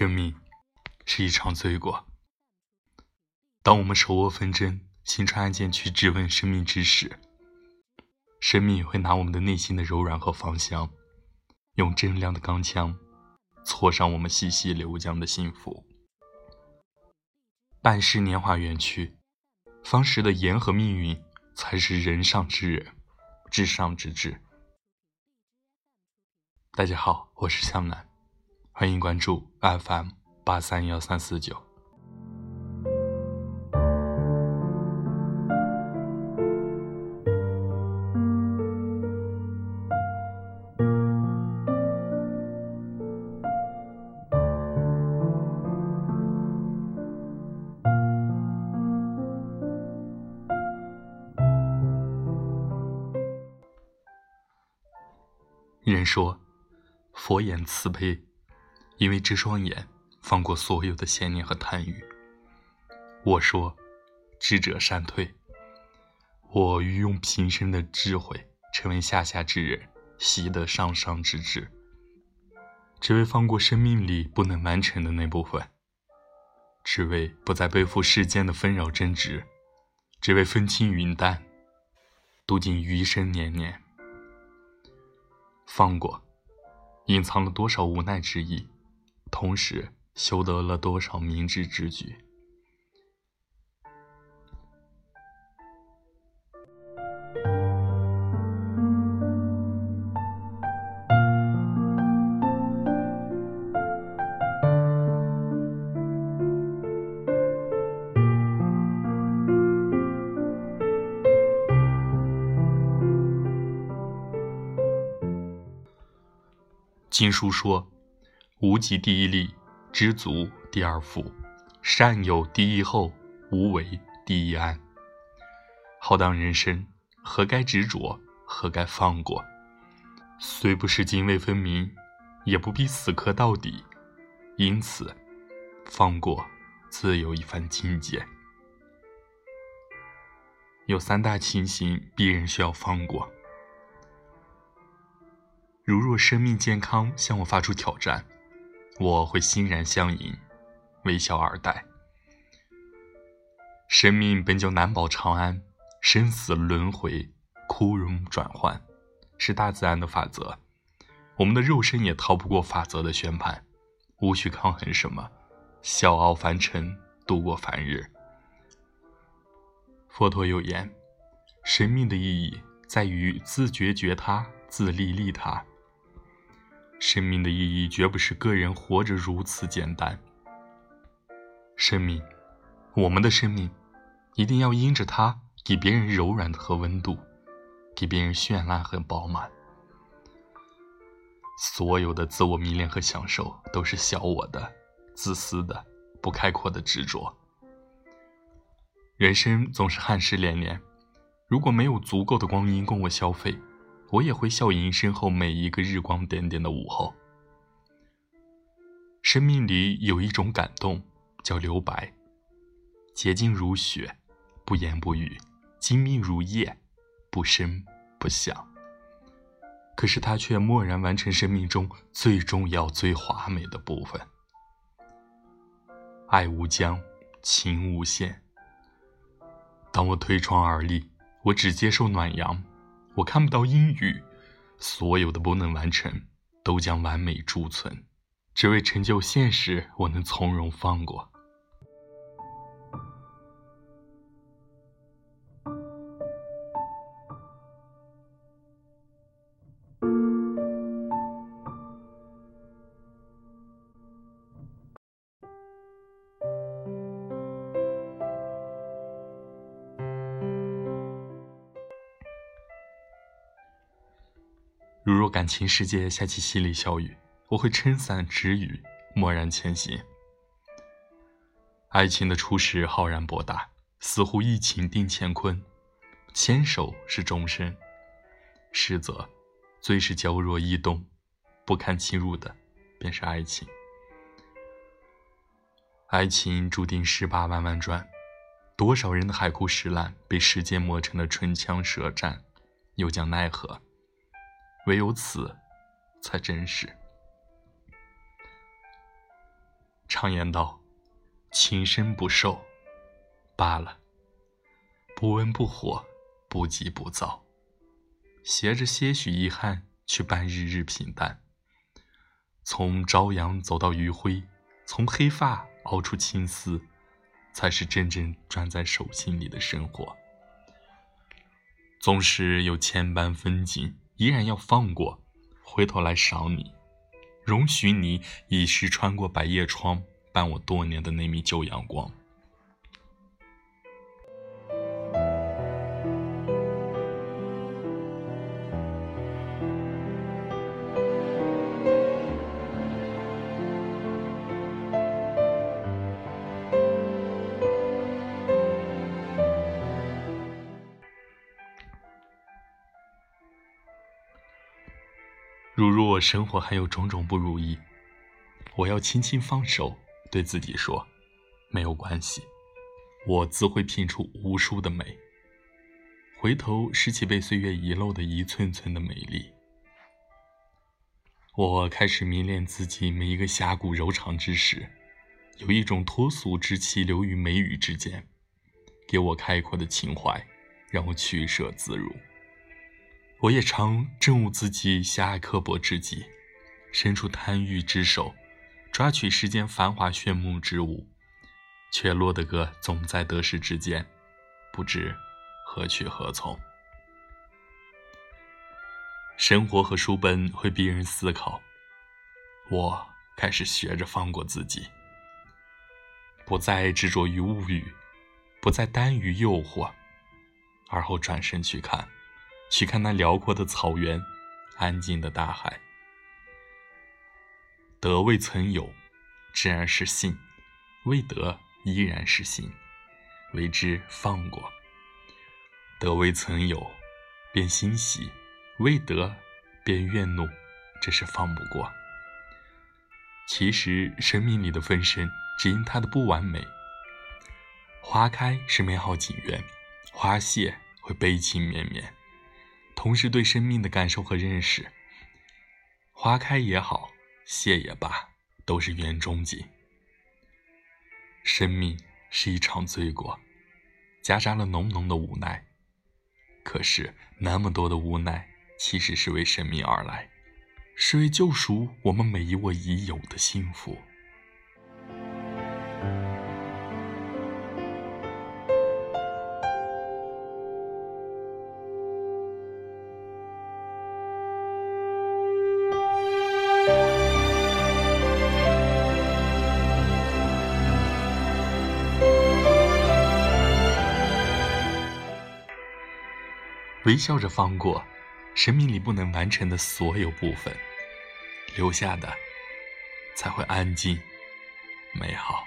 生命是一场罪过。当我们手握分针，心穿案件去质问生命之时，生命会拿我们的内心的柔软和芳香，用铮亮的钢枪挫伤我们细细流江的幸福。半世年华远去，方识的言和命运才是人上之人，至上之至。大家好，我是向南，欢迎关注 FM 八三幺三四九。人说。佛眼慈悲，因为这双眼放过所有的闲念和贪欲。我说，智者善退。我欲用平生的智慧，成为下下之人，习得上上之智，只为放过生命里不能完成的那部分，只为不再背负世间的纷扰争执，只为风轻云淡，度尽余生年年。放过。隐藏了多少无奈之意，同时修得了多少明智之举。金书说：“无极第一利，知足第二富，善有第一厚，无为第一安。”浩荡人生，何该执着？何该放过？虽不是泾渭分明，也不必死磕到底。因此，放过自有一番境界。有三大情形，必然需要放过。如若生命健康向我发出挑战，我会欣然相迎，微笑而待。生命本就难保长安，生死轮回，枯荣转换，是大自然的法则。我们的肉身也逃不过法则的宣判，无需抗衡什么，笑傲凡尘，度过凡日。佛陀有言：生命的意义在于自觉觉他，自利利他。生命的意义绝不是个人活着如此简单。生命，我们的生命，一定要因着它给别人柔软和温度，给别人绚烂和饱满。所有的自我迷恋和享受，都是小我的、自私的、不开阔的执着。人生总是憾事连连，如果没有足够的光阴供我消费。我也会笑迎身后每一个日光点点的午后。生命里有一种感动，叫留白，洁净如雪，不言不语，精密如夜，不声不响。可是它却默然完成生命中最重要、最华美的部分。爱无疆，情无限。当我推窗而立，我只接受暖阳。我看不到阴雨，所有的不能完成，都将完美贮存，只为成就现实。我能从容放过。如若感情世界下起淅沥小雨，我会撑伞止雨，默然前行。爱情的初始浩然博大，似乎一情定乾坤，牵手是终身，实则最是娇弱易动，不堪侵入的，便是爱情。爱情注定十八弯弯转，多少人的海枯石烂，被时间磨成了唇枪舌战，又将奈何？唯有此，才真实。常言道：“情深不寿，罢了。不温不火，不急不躁，携着些许遗憾去伴日日平淡。从朝阳走到余晖，从黑发熬出青丝，才是真正攥在手心里的生活。纵使有千般风景，依然要放过，回头来赏你。”容许你一时穿过百叶窗，伴我多年的那米旧阳光。如若我生活还有种种不如意，我要轻轻放手，对自己说：“没有关系，我自会拼出无数的美。”回头拾起被岁月遗漏的一寸寸的美丽，我开始迷恋自己每一个峡谷柔肠之时，有一种脱俗之气流于眉宇之间，给我开阔的情怀，让我取舍自如。我也常憎恶自己狭隘刻薄之极，伸出贪欲之手，抓取世间繁华炫目之物，却落得个总在得失之间，不知何去何从。生活和书本会逼人思考，我开始学着放过自己，不再执着于物欲，不再耽于诱惑，而后转身去看。去看那辽阔的草原，安静的大海。得未曾有，自然是幸；未得，依然是幸，为之放过。得未曾有，便欣喜；未得，便怨怒，这是放不过。其实，生命里的分身，只因它的不完美。花开是美好景缘，花谢会悲情绵绵。同时对生命的感受和认识，花开也好，谢也罢，都是缘终景。生命是一场罪过，夹杂了浓浓的无奈。可是那么多的无奈，其实是为生命而来，是为救赎我们每一位已有的幸福。微笑着放过生命里不能完成的所有部分，留下的才会安静美好。